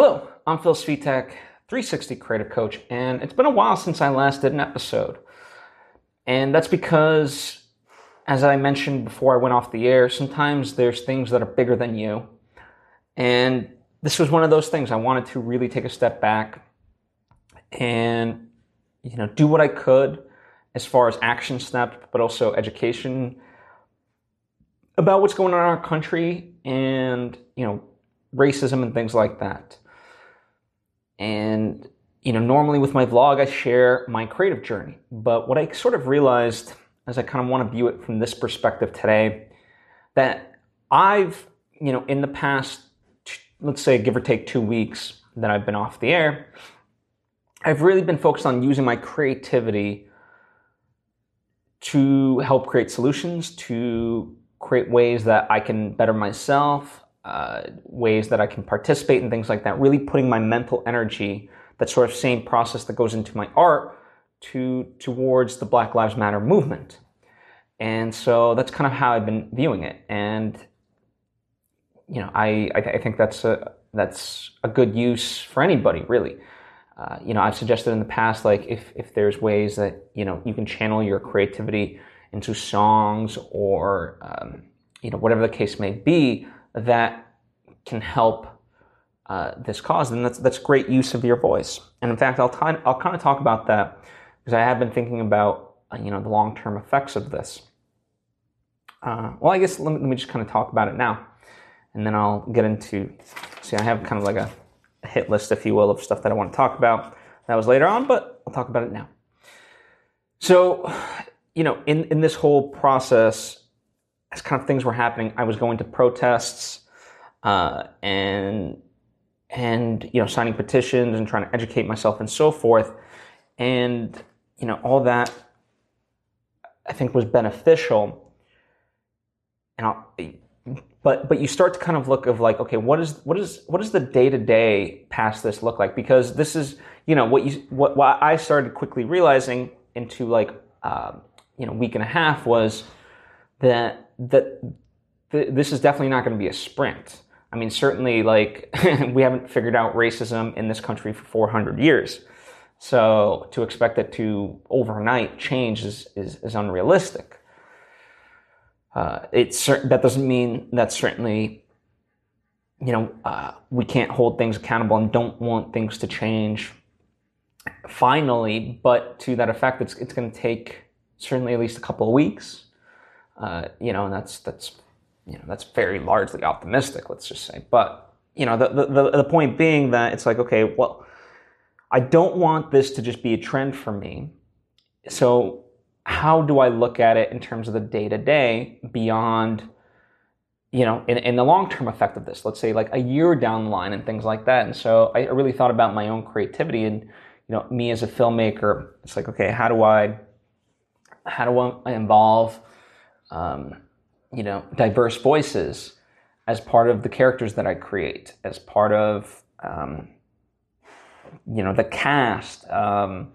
Hello, I'm Phil Svitek, 360 Creative Coach, and it's been a while since I last did an episode. And that's because, as I mentioned before I went off the air, sometimes there's things that are bigger than you. And this was one of those things. I wanted to really take a step back and, you know, do what I could as far as action steps, but also education about what's going on in our country and, you know, racism and things like that. And, you know, normally with my vlog, I share my creative journey. But what I sort of realized as I kind of want to view it from this perspective today, that I've, you know, in the past, let's say, give or take two weeks that I've been off the air, I've really been focused on using my creativity to help create solutions, to create ways that I can better myself, uh, ways that I can participate in things like that, really putting my mental energy, that sort of same process that goes into my art, to towards the Black Lives Matter movement. And so that's kind of how I've been viewing it. And you know, I I, th- I think that's a that's a good use for anybody, really. Uh, you know, I've suggested in the past, like if if there's ways that you know you can channel your creativity into songs or um, you know whatever the case may be, that can help uh, this cause, then that's that's great use of your voice. And in fact, I'll t- I'll kind of talk about that because I have been thinking about uh, you know the long term effects of this. Uh, well, I guess let me, let me just kind of talk about it now, and then I'll get into. See, I have kind of like a, hit list, if you will, of stuff that I want to talk about. That was later on, but I'll talk about it now. So, you know, in in this whole process, as kind of things were happening, I was going to protests uh, and and you know signing petitions and trying to educate myself and so forth, and you know all that I think was beneficial. And I'll, but but you start to kind of look of like okay what is what is what does the day to day past this look like because this is you know what you what, what I started quickly realizing into like uh, you know week and a half was that that th- this is definitely not going to be a sprint. I mean, certainly, like we haven't figured out racism in this country for 400 years, so to expect it to overnight change is is, is unrealistic. Uh, it's that doesn't mean that certainly, you know, uh, we can't hold things accountable and don't want things to change finally, but to that effect, it's it's going to take certainly at least a couple of weeks uh, you know, and that's that's you know that's very largely optimistic. Let's just say, but you know, the, the the point being that it's like, okay, well, I don't want this to just be a trend for me. So how do I look at it in terms of the day to day beyond, you know, in, in the long term effect of this? Let's say like a year down the line and things like that. And so I really thought about my own creativity and, you know, me as a filmmaker. It's like, okay, how do I, how do I involve um, you know, diverse voices as part of the characters that I create, as part of, um, you know, the cast, um,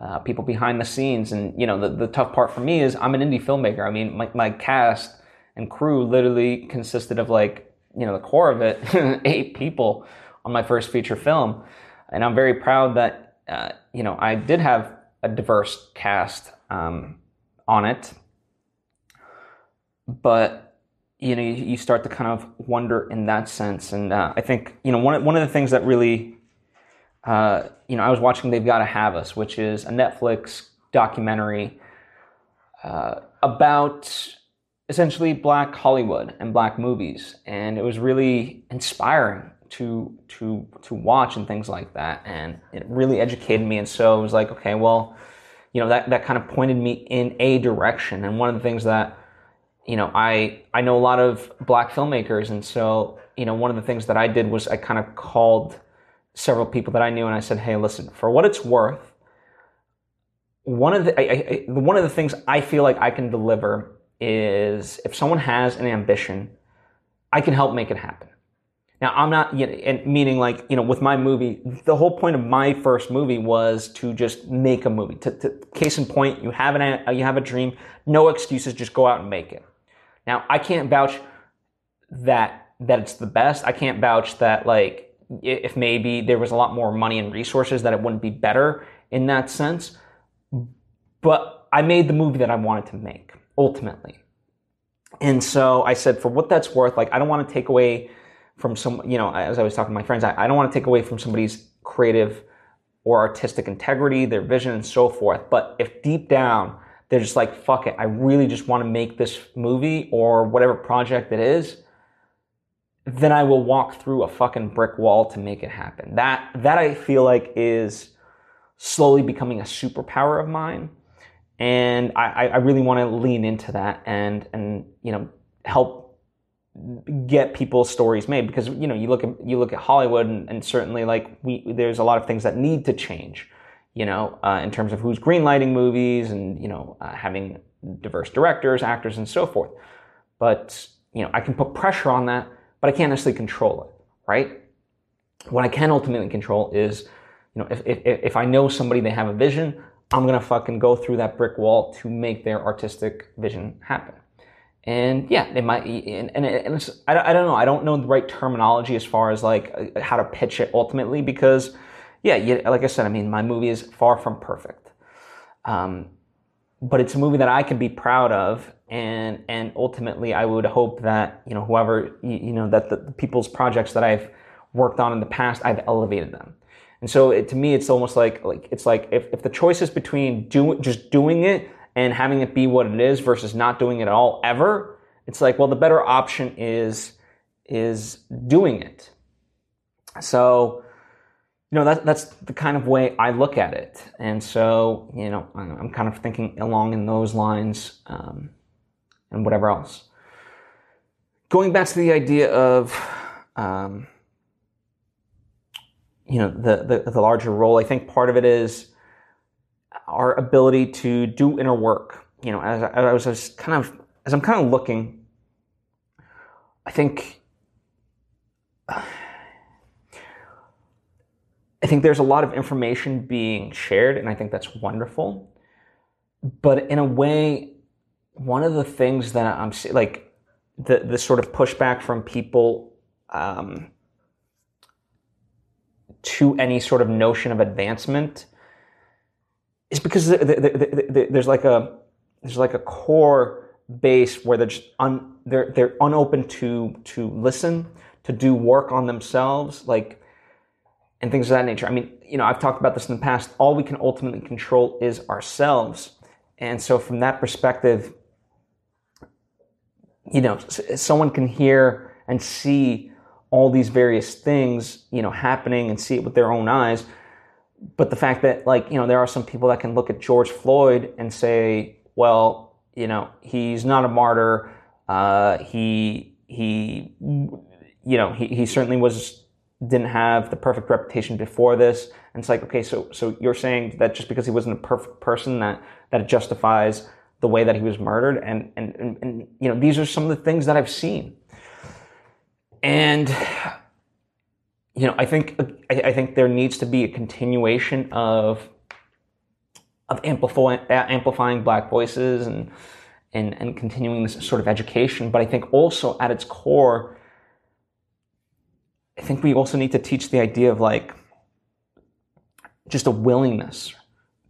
uh, people behind the scenes. And, you know, the, the tough part for me is I'm an indie filmmaker. I mean, my, my cast and crew literally consisted of like, you know, the core of it, eight people on my first feature film. And I'm very proud that, uh, you know, I did have a diverse cast um, on it but you know you, you, start to kind of wonder in that sense. And uh, i think you know one, one of the things that really uh, you know i was watching they've got to have us which is a netflix documentary uh, about essentially black hollywood and black movies. And it was really inspiring to to to watch and things like that. And it really educated me. And so it was like okay well you know that that kind of pointed me in a direction. And one of the things that you know, I I know a lot of black filmmakers, and so you know, one of the things that I did was I kind of called several people that I knew, and I said, "Hey, listen, for what it's worth, one of the I, I, one of the things I feel like I can deliver is if someone has an ambition, I can help make it happen." Now, I'm not, you know, and meaning like, you know, with my movie, the whole point of my first movie was to just make a movie. To, to, case in point, you have an, you have a dream, no excuses, just go out and make it. Now, I can't vouch that that it's the best. I can't vouch that like if maybe there was a lot more money and resources that it wouldn't be better in that sense. But I made the movie that I wanted to make ultimately. And so I said, for what that's worth, like I don't want to take away from some, you know, as I was talking to my friends, I, I don't want to take away from somebody's creative or artistic integrity, their vision, and so forth. But if deep down they're just like, fuck it, I really just want to make this movie or whatever project it is, then I will walk through a fucking brick wall to make it happen. That that I feel like is slowly becoming a superpower of mine, and I, I really want to lean into that and and you know help get people's stories made because you know you look at you look at Hollywood and, and certainly like we there's a lot of things that need to change you know uh, in terms of who's greenlighting movies and you know uh, having diverse directors actors and so forth. But you know I can put pressure on that but I can't necessarily control it right? What I can ultimately control is you know if, if, if I know somebody they have a vision I'm gonna fucking go through that brick wall to make their artistic vision happen. And yeah, it might, and, and, it's, I, I don't know, I don't know the right terminology as far as like uh, how to pitch it ultimately because, yeah, yeah like I said, I mean, my movie is far from perfect. Um, but it's a movie that I can be proud of, and and ultimately, I would hope that you know whoever you, you know that the, the, people's projects that I've worked on in the past, I've elevated them. And so it, to me, it's almost like like it's like if, if the choice is between do, just doing it and having it be what it is versus not doing it at all ever, it's like, well, the better option is, is doing it. So, you know, that, that's the kind of way I look at it. And so, you know, I'm kind of thinking along in those lines um, and whatever else. Going back to the idea of, um, you know, the, the, the larger role, I think part of it is, our ability to do inner work. You know, as as I was kind of, as I'm kind of looking, I think, think there's a lot of information being shared, and I think that's wonderful. But in a way, one of the things that I'm like the the sort of pushback from people um, to any sort of notion of advancement is because there's like a there's like a core base where they're just un, they're they're unopen to to listen to do work on themselves like and things of that nature. I mean, you know, I've talked about this in the past. All we can ultimately control is ourselves, and so from that perspective, you know, someone can hear and see all these various things, you know, happening and see it with their own eyes but the fact that like you know there are some people that can look at George Floyd and say, well, you know, he's not a martyr. Uh, he he you know he, he certainly was didn't have the perfect reputation before this. And it's like, okay, so so you're saying that just because he wasn't a perfect person that that justifies the way that he was murdered and and, and, and you know these are some of the things that I've seen. And you know, I think I, think there needs to be a continuation of of amplifying amplifying black voices and and and continuing this sort of education. But I think also at its core, I think we also need to teach the idea of like just a willingness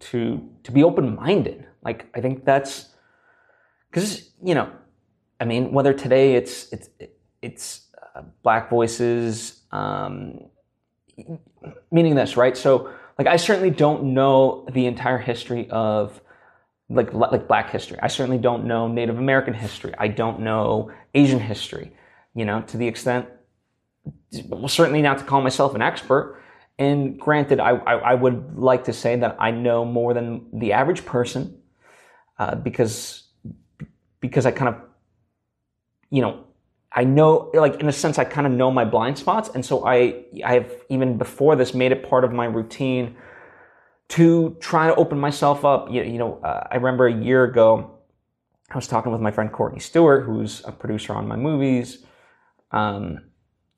to to be open minded. Like I think that's because you know, I mean, whether today it's it's it's uh, black voices um, meaning this, right? So, like, I certainly don't know the entire history of like like Black history. I certainly don't know Native American history. I don't know Asian history. You know, to the extent, well, certainly not to call myself an expert. And granted, I, I, I would like to say that I know more than the average person, uh, because because I kind of, you know, I know, like in a sense, I kind of know my blind spots, and so I, I have even before this made it part of my routine to try to open myself up. You, you know, uh, I remember a year ago, I was talking with my friend Courtney Stewart, who's a producer on my movies. Um,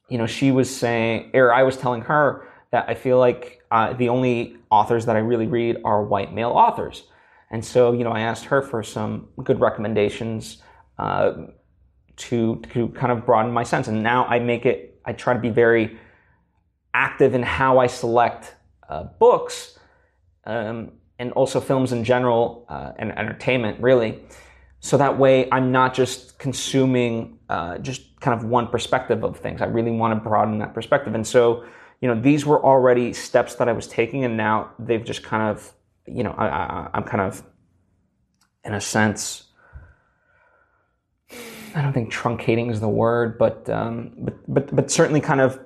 you know, she was saying, or I was telling her that I feel like uh, the only authors that I really read are white male authors, and so you know, I asked her for some good recommendations. Uh, to to kind of broaden my sense. And now I make it. I try to be very active in how I select uh, books um, and also films in general uh, and entertainment, really. So that way, I'm not just consuming uh, just kind of one perspective of things. I really want to broaden that perspective. And so, you know, these were already steps that I was taking, and now they've just kind of, you know, I, I'm kind of, in a sense, I don't think truncating is the word, but um, but but but certainly kind of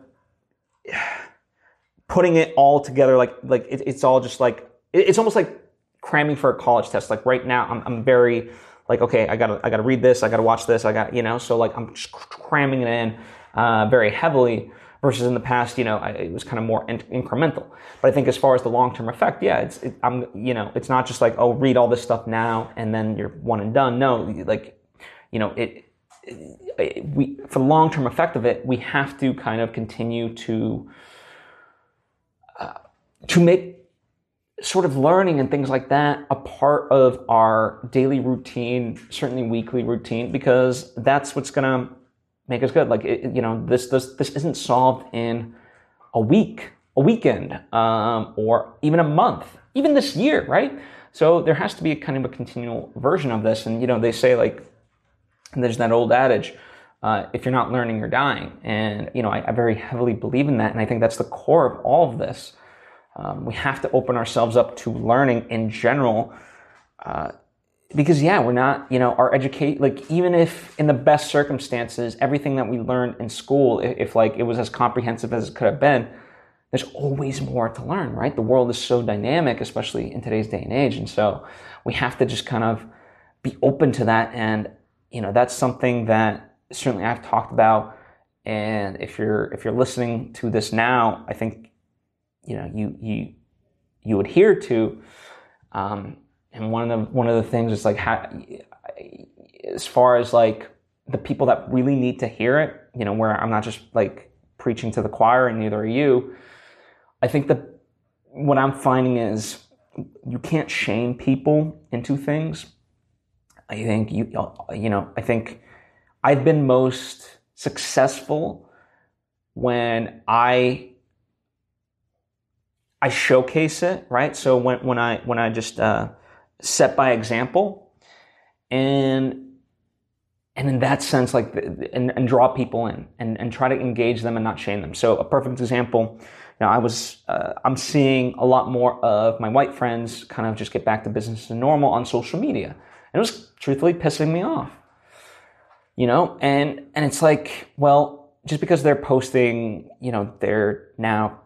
putting it all together. Like like it, it's all just like it, it's almost like cramming for a college test. Like right now, I'm I'm very like okay, I gotta I gotta read this, I gotta watch this, I got you know. So like I'm just cramming it in uh, very heavily. Versus in the past, you know, I, it was kind of more in- incremental. But I think as far as the long term effect, yeah, it's it, I'm you know, it's not just like oh, read all this stuff now and then you're one and done. No, like you know, it we for the long term effect of it, we have to kind of continue to uh, to make sort of learning and things like that a part of our daily routine, certainly weekly routine, because that's what's gonna make us good. Like it, you know, this this this isn't solved in a week, a weekend, um, or even a month, even this year, right? So there has to be a kind of a continual version of this, and you know, they say like there's that old adage, uh, if you're not learning, you're dying. And, you know, I, I, very heavily believe in that. And I think that's the core of all of this. Um, we have to open ourselves up to learning in general. Uh, because yeah, we're not, you know, our educate, like even if in the best circumstances, everything that we learned in school, if, if like it was as comprehensive as it could have been, there's always more to learn, right? The world is so dynamic, especially in today's day and age. And so we have to just kind of be open to that and you know, that's something that certainly I've talked about. And if you're if you're listening to this now, I think you know you you you adhere to. Um, and one of the one of the things is like how, as far as like the people that really need to hear it, you know, where I'm not just like preaching to the choir, and neither are you. I think that what I'm finding is you can't shame people into things I think you you know I think I've been most successful when I I showcase it right. So when when I when I just uh, set by example and and in that sense like and, and draw people in and, and try to engage them and not shame them so a perfect example you know i was uh, i'm seeing a lot more of my white friends kind of just get back to business as normal on social media and it was truthfully pissing me off. You know, and and it's like, well, just because they're posting, you know, they're now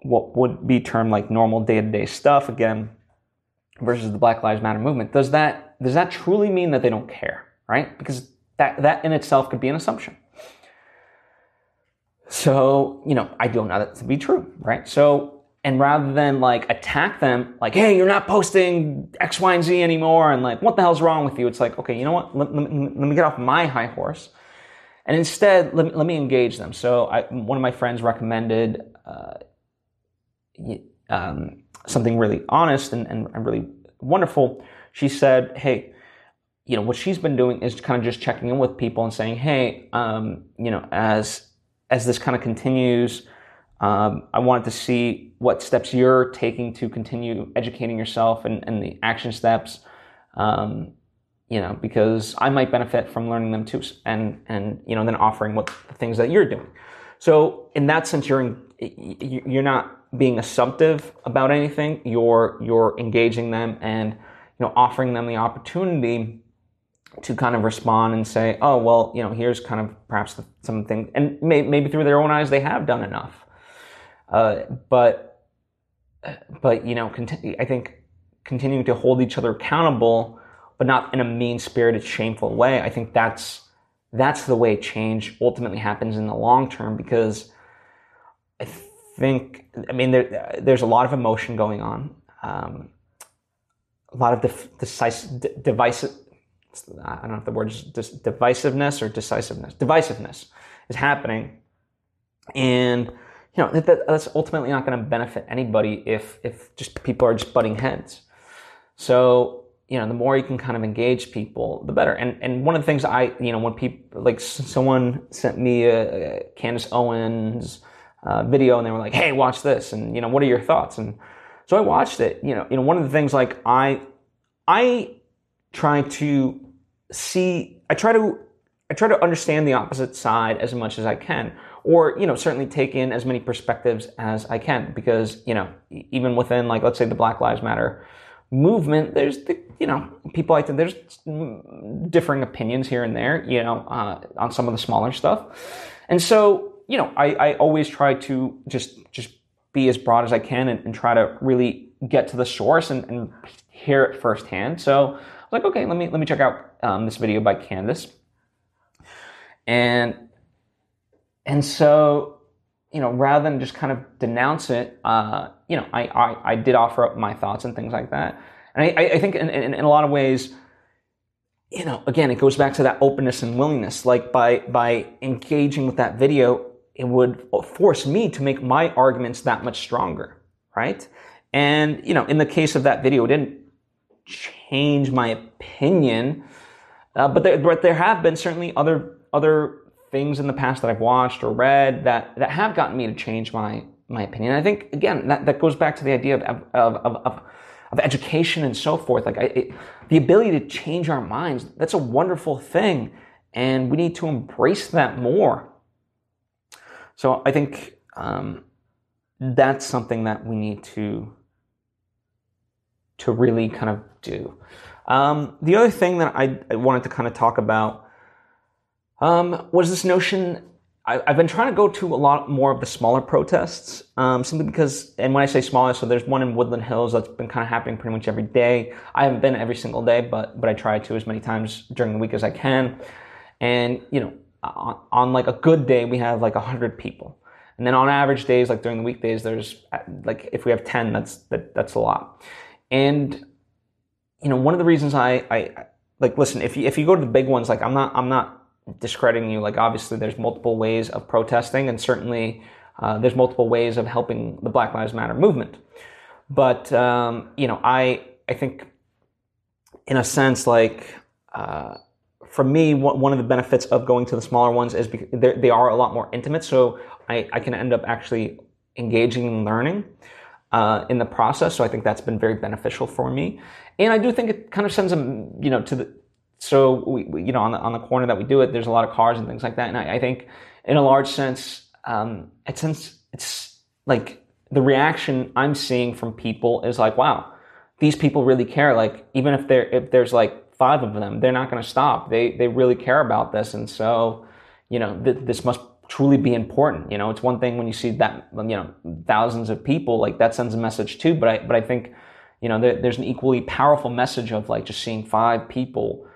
what would be termed like normal day-to-day stuff again versus the Black Lives Matter movement, does that does that truly mean that they don't care? Right? Because that that in itself could be an assumption. So, you know, I don't know that to be true, right? So and rather than like attack them like hey you're not posting x y and z anymore and like what the hell's wrong with you it's like okay you know what let, let, let me get off my high horse and instead let, let me engage them so I, one of my friends recommended uh, um, something really honest and, and, and really wonderful she said hey you know what she's been doing is kind of just checking in with people and saying hey um, you know as as this kind of continues um, I wanted to see what steps you're taking to continue educating yourself and, and the action steps, um, you know, because I might benefit from learning them too, and and you know, then offering what the things that you're doing. So in that sense, you're in, you're not being assumptive about anything. You're you're engaging them and you know offering them the opportunity to kind of respond and say, oh well, you know, here's kind of perhaps the, something, and may, maybe through their own eyes they have done enough. Uh, but but you know, I think continuing to hold each other accountable, but not in a mean spirited, shameful way. I think that's that's the way change ultimately happens in the long term because I think I mean there, there's a lot of emotion going on, um, a lot of decisive, de- divisive. I don't know if the word is divisiveness or decisiveness. Divisiveness is happening, and you know, that, that's ultimately not going to benefit anybody if, if just people are just butting heads. So, you know, the more you can kind of engage people, the better. And, and one of the things I, you know, when people, like someone sent me a, a Candace Owens uh, video and they were like, "Hey, watch this," and you know, what are your thoughts? And so I watched it. You know, you know, one of the things like I, I try to see, I try to, I try to understand the opposite side as much as I can, or you know, certainly take in as many perspectives as I can, because you know, even within like let's say the Black Lives Matter movement, there's the, you know people like to, there's differing opinions here and there, you know, uh, on some of the smaller stuff, and so you know, I, I always try to just just be as broad as I can and, and try to really get to the source and, and, hear it firsthand. So I was like, okay, let me let me check out um, this video by Candace, and and so you know, rather than just kind of denounce it, uh, you know, I, I, I did offer up my thoughts and things like that, and I, I think in, in, in a lot of ways you know again it goes back to that openness and willingness. Like by by engaging with that video it would force me to make my arguments that much stronger, right? And, you know, in the case of that video, it didn't change my opinion, uh, but, there, but there have been certainly other, other things in the past that I've watched or read that, that have gotten me to change my, my opinion. I think, again, that, that goes back to the idea of, of, of, of, of education and so forth. Like, I, it, the ability to change our minds, that's a wonderful thing. And we need to embrace that more. So I think um, that's something that we need to to really kind of do. Um, the other thing that I, I, wanted to kind of talk about um, was this notion. I, have been trying to go to a lot more of the smaller protests, um, simply because, and when I say smaller, so there's one in Woodland Hills that's been kind of happening pretty much every day. I haven't been every single day, but but I try to as many times during the week as I can. And you know, on, on like a good day, we have like 100 people. And then on average days, like during the weekdays, there's like if we have 10, that's that, that's a lot. And you know, one of the reasons I, I like listen, if you if you go to the big ones, like I'm not I'm not discrediting you. Like obviously, there's multiple ways of protesting, and certainly uh, there's multiple ways of helping the Black Lives Matter movement. But um, you know, I I think in a sense, like uh, for me, one of the benefits of going to the smaller ones is they are a lot more intimate. So I, I can end up actually engaging and learning uh, in the process. So I think that's been very beneficial for me. And I do think it kind of sends them, you know, to the, so we, we, you know, on the, on the corner that we do it, there's a lot of cars and things like that. And I, I think in a large sense, um, it sense it's like the reaction I'm seeing from people is like, wow, these people really care. Like even if there, if there's like five of them. They're not going to stop. They they really care about this, and so you know th- this must truly be important. You know, it's one thing when you see that you know thousands of people like that sends a message too. But I but I think you know there, there's an equally powerful message of like just seeing five people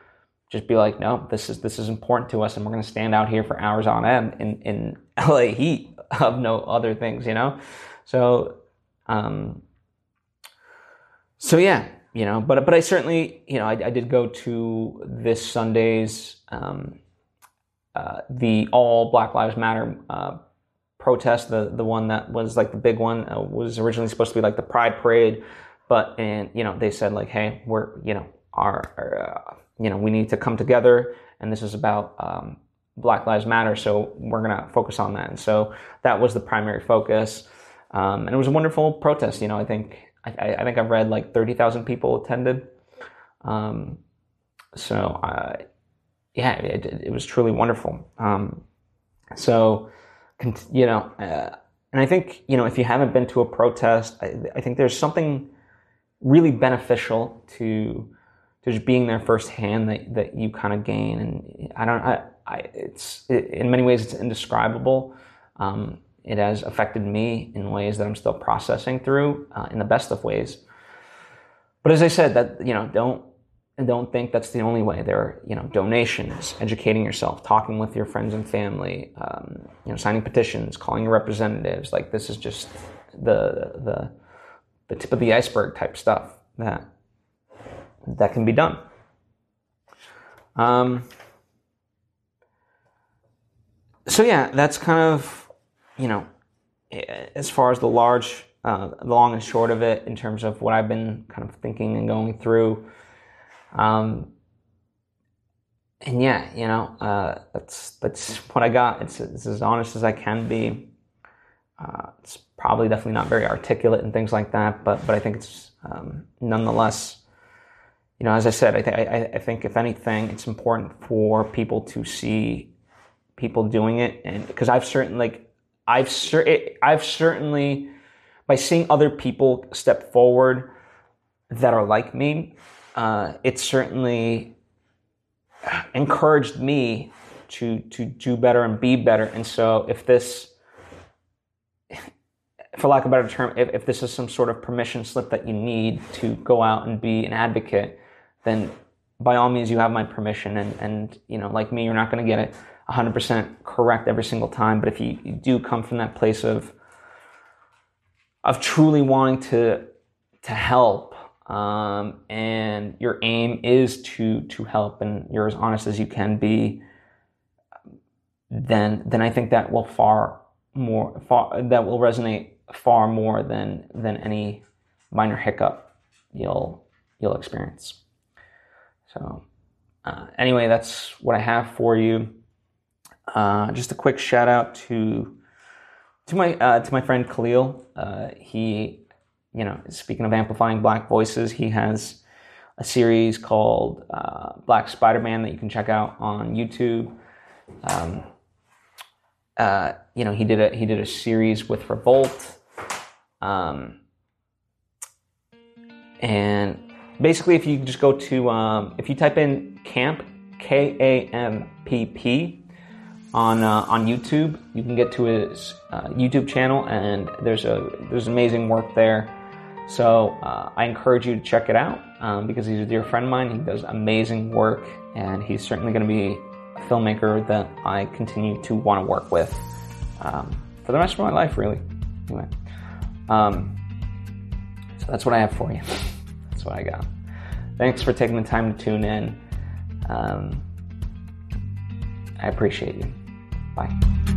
just be like, no, this is this is important to us, and we're going to stand out here for hours on end in in LA heat of no other things. You know, so. Um, so yeah, you know, but but I certainly, you know, I, I did go to this Sunday's um, uh, the All Black Lives Matter uh, protest, the the one that was like the big one uh, was originally supposed to be like the Pride Parade, but and you know they said like, hey, we're you know our, our uh, you know we need to come together, and this is about um, Black Lives Matter, so we're gonna focus on that, and so that was the primary focus, um, and it was a wonderful protest. You know, I think I, I think I've read like 30,000 people attended. Um, so, uh, yeah, it, it, was truly wonderful. Um, so, you know, uh, and I think, you know, if you haven't been to a protest, I, I think there's something really beneficial to, just being there firsthand that, that you kind of gain. And I don't, I, I it's, it, in many ways, it's indescribable. Um, it has affected me in ways that I'm still processing through uh, in the best of ways. But as I said, that you know, don't don't think that's the only way. There are you know donations, educating yourself, talking with your friends and family, um, you know, signing petitions, calling your representatives. Like this is just the the the tip of the iceberg type stuff that that can be done. Um, so yeah, that's kind of you know, as far as the large, uh, the long and short of it, in terms of what I've been kind of thinking and going through. Um, and yeah, you know, uh, that's that's what I got. It's, it's as honest as I can be. Uh, it's probably definitely not very articulate and things like that, but but I think it's um, nonetheless. You know, as I said, I, th- I, I think if anything, it's important for people to see people doing it, and because I've certainly like I've cer- I've certainly by seeing other people step forward that are like me, uh, it certainly encouraged me to to do better and be better. And so, if this, for lack of a better term, if, if this is some sort of permission slip that you need to go out and be an advocate, then by all means, you have my permission. And and you know, like me, you're not going to get it 100% correct every single time. But if you, you do come from that place of of truly wanting to to help um, and your aim is to to help and you're as honest as you can be then then I think that will far more far that will resonate far more than than any minor hiccup you'll you'll experience so uh, anyway that's what I have for you uh, just a quick shout out to to my uh, to my friend Khalil. Uh, he, you know, speaking of amplifying black voices, he has a series called uh, Black Spider Man that you can check out on YouTube. Um, uh, you know, he did a he did a series with Revolt, um, and basically, if you just go to um, if you type in camp K A M P P on uh, on YouTube. You can get to his uh, YouTube channel, and there's a there's amazing work there. So uh, I encourage you to check it out um, because he's a dear friend of mine. He does amazing work, and he's certainly going to be a filmmaker that I continue to want to work with um, for the rest of my life, really. Anyway, um, so that's what I have for you. that's what I got. Thanks for taking the time to tune in. Um, I appreciate you. Bye.